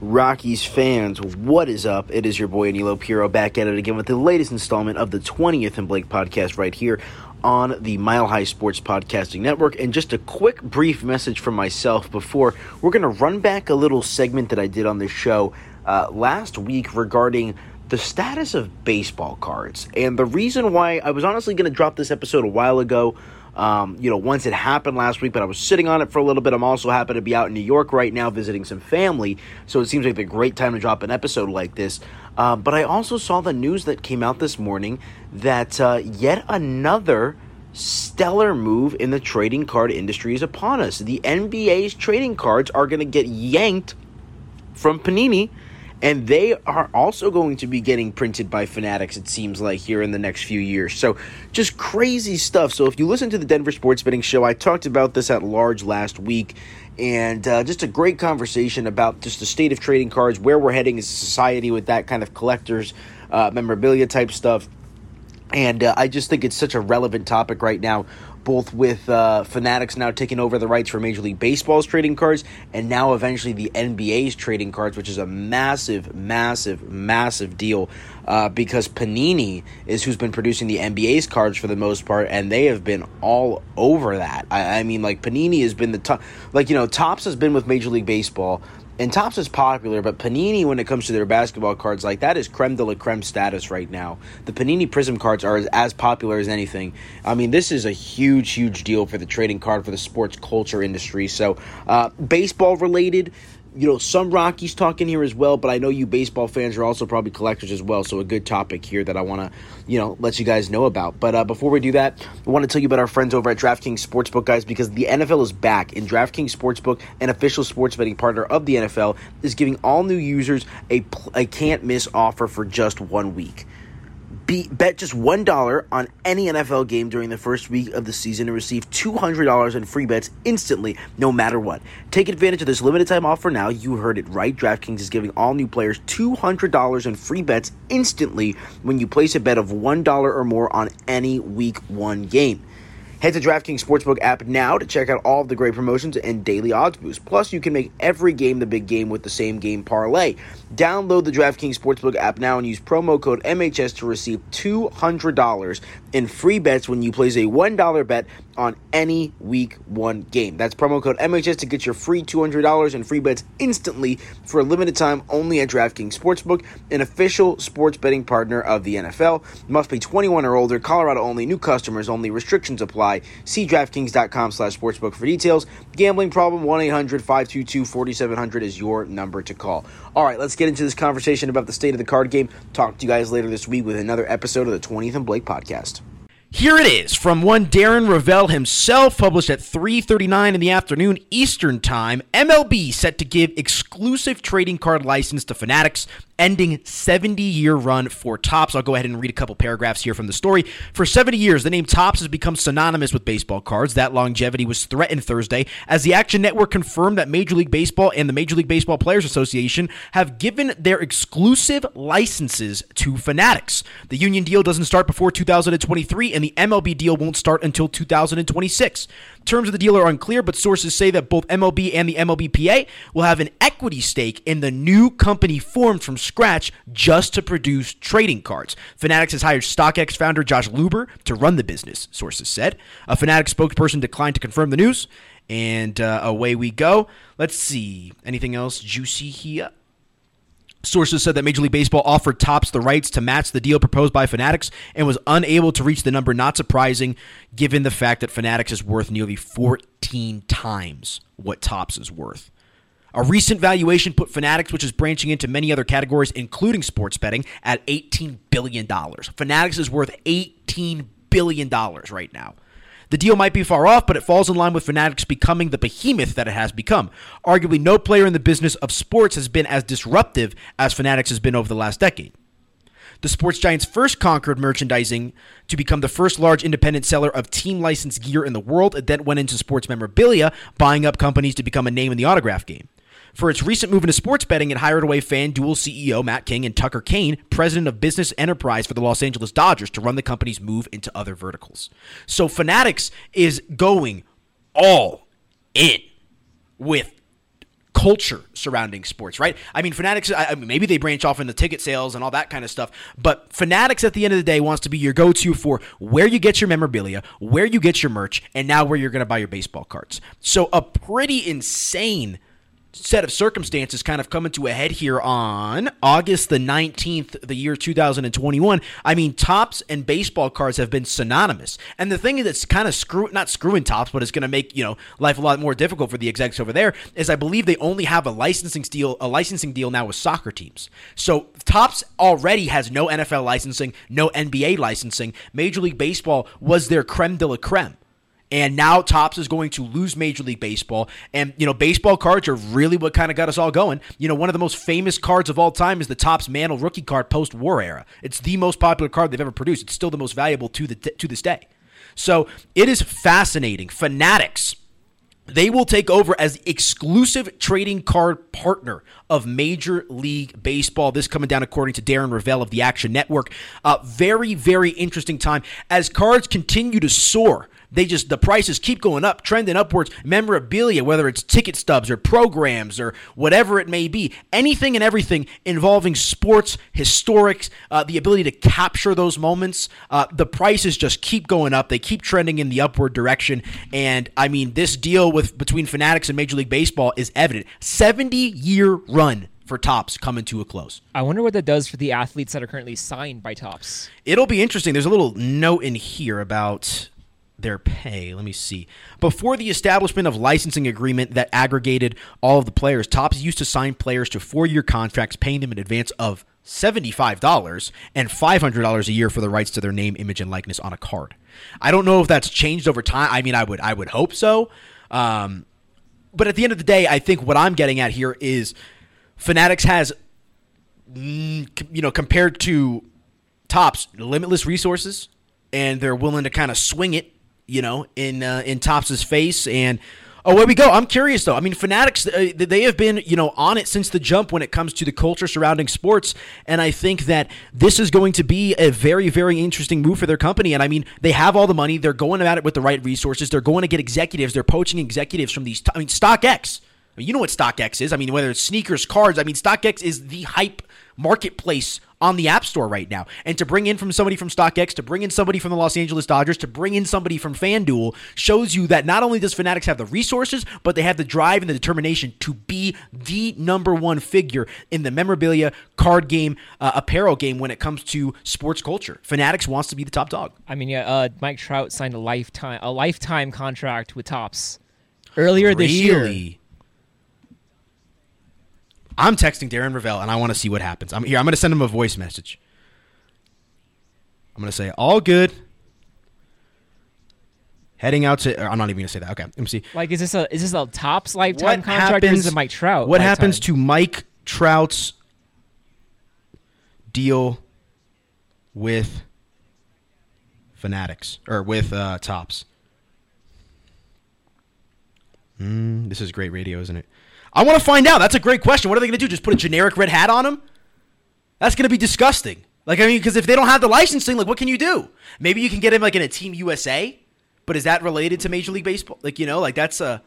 Rockies fans, what is up? It is your boy Aniello Piro back at it again with the latest installment of the 20th and Blake podcast right here on the Mile High Sports Podcasting Network. And just a quick, brief message from myself before we're going to run back a little segment that I did on this show uh, last week regarding the status of baseball cards. And the reason why I was honestly going to drop this episode a while ago um, you know, once it happened last week, but I was sitting on it for a little bit. I'm also happy to be out in New York right now visiting some family, so it seems like a great time to drop an episode like this. Uh, but I also saw the news that came out this morning that uh, yet another stellar move in the trading card industry is upon us. The NBA's trading cards are going to get yanked from Panini and they are also going to be getting printed by Fanatics, it seems like, here in the next few years. So, just crazy stuff. So, if you listen to the Denver Sports Betting Show, I talked about this at large last week, and uh, just a great conversation about just the state of trading cards, where we're heading as a society with that kind of collectors, uh, memorabilia type stuff. And uh, I just think it's such a relevant topic right now both with uh, Fanatics now taking over the rights for Major League Baseball's trading cards, and now eventually the NBA's trading cards, which is a massive, massive, massive deal uh, because Panini is who's been producing the NBA's cards for the most part, and they have been all over that. I, I mean, like Panini has been the top, like you know, Topps has been with Major League Baseball and Topps is popular, but Panini, when it comes to their basketball cards, like that is creme de la creme status right now. The Panini Prism cards are as, as, popular as anything. I mean, this is a huge, huge deal for the trading card for the sports culture industry. So, uh, baseball related, you know, some Rockies talk in here as well, but I know you baseball fans are also probably collectors as well. So a good topic here that I want to, you know, let you guys know about. But uh, before we do that, I want to tell you about our friends over at DraftKings Sportsbook, guys, because the NFL is back, and DraftKings Sportsbook, an official sports betting partner of the NFL, is giving all new users a, a can't miss offer for just one week. Be, bet just $1 on any NFL game during the first week of the season and receive $200 in free bets instantly, no matter what. Take advantage of this limited time offer now. You heard it right. DraftKings is giving all new players $200 in free bets instantly when you place a bet of $1 or more on any week one game. Head to DraftKings Sportsbook app now to check out all of the great promotions and daily odds boosts. Plus, you can make every game the big game with the same game parlay. Download the DraftKings Sportsbook app now and use promo code MHS to receive $200 in free bets when you place a $1 bet on any week one game. That's promo code MHS to get your free $200 in free bets instantly for a limited time only at DraftKings Sportsbook, an official sports betting partner of the NFL. Must be 21 or older, Colorado only, new customers only, restrictions apply. See DraftKings.com slash sportsbook for details. Gambling problem 1 800 522 4700 is your number to call. All right, let's get into this conversation about the state of the card game. Talk to you guys later this week with another episode of the 20th and Blake podcast. Here it is from one Darren Rovell himself, published at 3:39 in the afternoon Eastern Time. MLB set to give exclusive trading card license to Fanatics ending 70 year run for Topps. I'll go ahead and read a couple paragraphs here from the story. For 70 years, the name Topps has become synonymous with baseball cards. That longevity was threatened Thursday as the Action Network confirmed that Major League Baseball and the Major League Baseball Players Association have given their exclusive licenses to Fanatics. The union deal doesn't start before 2023, and the MLB deal won't start until 2026. Terms of the deal are unclear, but sources say that both MLB and the MLBPA will have an equity stake in the new company formed from scratch just to produce trading cards. Fanatics has hired StockX founder Josh Luber to run the business, sources said. A Fanatics spokesperson declined to confirm the news, and uh, away we go. Let's see. Anything else juicy here? Sources said that Major League Baseball offered Topps the rights to match the deal proposed by Fanatics and was unable to reach the number, not surprising given the fact that Fanatics is worth nearly 14 times what Topps is worth. A recent valuation put Fanatics, which is branching into many other categories, including sports betting, at $18 billion. Fanatics is worth $18 billion right now. The deal might be far off, but it falls in line with Fanatics becoming the behemoth that it has become. Arguably, no player in the business of sports has been as disruptive as Fanatics has been over the last decade. The sports giants first conquered merchandising to become the first large independent seller of team licensed gear in the world, and then went into sports memorabilia, buying up companies to become a name in the autograph game. For its recent move into sports betting, it hired away FanDuel CEO Matt King and Tucker Kain, president of business enterprise for the Los Angeles Dodgers, to run the company's move into other verticals. So Fanatics is going all in with culture surrounding sports, right? I mean, Fanatics, I, maybe they branch off into ticket sales and all that kind of stuff, but Fanatics at the end of the day wants to be your go to for where you get your memorabilia, where you get your merch, and now where you're going to buy your baseball cards. So, a pretty insane set of circumstances kind of coming to a head here on August the 19th, the year 2021. I mean, Topps and baseball cards have been synonymous. And the thing that's kind of screw not screwing Topps, but it's going to make, you know, life a lot more difficult for the execs over there is I believe they only have a licensing deal a licensing deal now with soccer teams. So, Topps already has no NFL licensing, no NBA licensing. Major League Baseball was their creme de la creme and now Topps is going to lose Major League Baseball. And, you know, baseball cards are really what kind of got us all going. You know, one of the most famous cards of all time is the Topps Mantle rookie card post war era. It's the most popular card they've ever produced. It's still the most valuable to, the, to this day. So it is fascinating. Fanatics. They will take over as exclusive trading card partner of Major League Baseball. This coming down according to Darren Rovell of the Action Network. Uh, very, very interesting time as cards continue to soar they just the prices keep going up, trending upwards. Memorabilia, whether it's ticket stubs or programs or whatever it may be, anything and everything involving sports, historics, uh, the ability to capture those moments. Uh, the prices just keep going up. They keep trending in the upward direction. And I mean, this deal with between Fanatics and Major League Baseball is evident. Seventy year run for Topps coming to a close. I wonder what that does for the athletes that are currently signed by Topps. It'll be interesting. There's a little note in here about their pay. Let me see. Before the establishment of licensing agreement that aggregated all of the players, Topps used to sign players to four-year contracts, paying them in advance of $75 and $500 a year for the rights to their name, image, and likeness on a card. I don't know if that's changed over time. I mean, I would I would hope so. Um, but at the end of the day, I think what I'm getting at here is Fanatics has, mm, you know, compared to Topps, limitless resources, and they're willing to kind of swing it you know, in uh, in Topps's face. And oh, where we go. I'm curious though. I mean, Fanatics uh, they have been you know on it since the jump when it comes to the culture surrounding sports, and I think that this is going to be a very very interesting move for their company. And I mean, they have all the money. They're going about it with the right resources. They're going to get executives. They're poaching executives from these. I mean, StockX. I mean, you know what StockX is. I mean, whether it's sneakers, cards. I mean, StockX is the hype marketplace on the App Store right now. And to bring in from somebody from StockX, to bring in somebody from the Los Angeles Dodgers, to bring in somebody from FanDuel shows you that not only does Fanatics have the resources, but they have the drive and the determination to be the number one figure in the memorabilia, card game, uh, apparel game when it comes to sports culture. Fanatics wants to be the top dog. I mean, yeah, uh, Mike Trout signed a lifetime a lifetime contract with Topps earlier really? this year. I'm texting Darren Rovell and I want to see what happens. I'm here. I'm going to send him a voice message. I'm going to say all good. Heading out to. I'm not even going to say that. Okay, let me see. Like, is this a is this a Topps lifetime what contract happens, or is it Mike Trout? What lifetime? happens to Mike Trout's deal with Fanatics or with uh, Topps? Mm, this is great radio, isn't it? I want to find out. That's a great question. What are they going to do? Just put a generic red hat on him? That's going to be disgusting. Like, I mean, because if they don't have the licensing, like, what can you do? Maybe you can get him, like, in a Team USA, but is that related to Major League Baseball? Like, you know, like, that's a.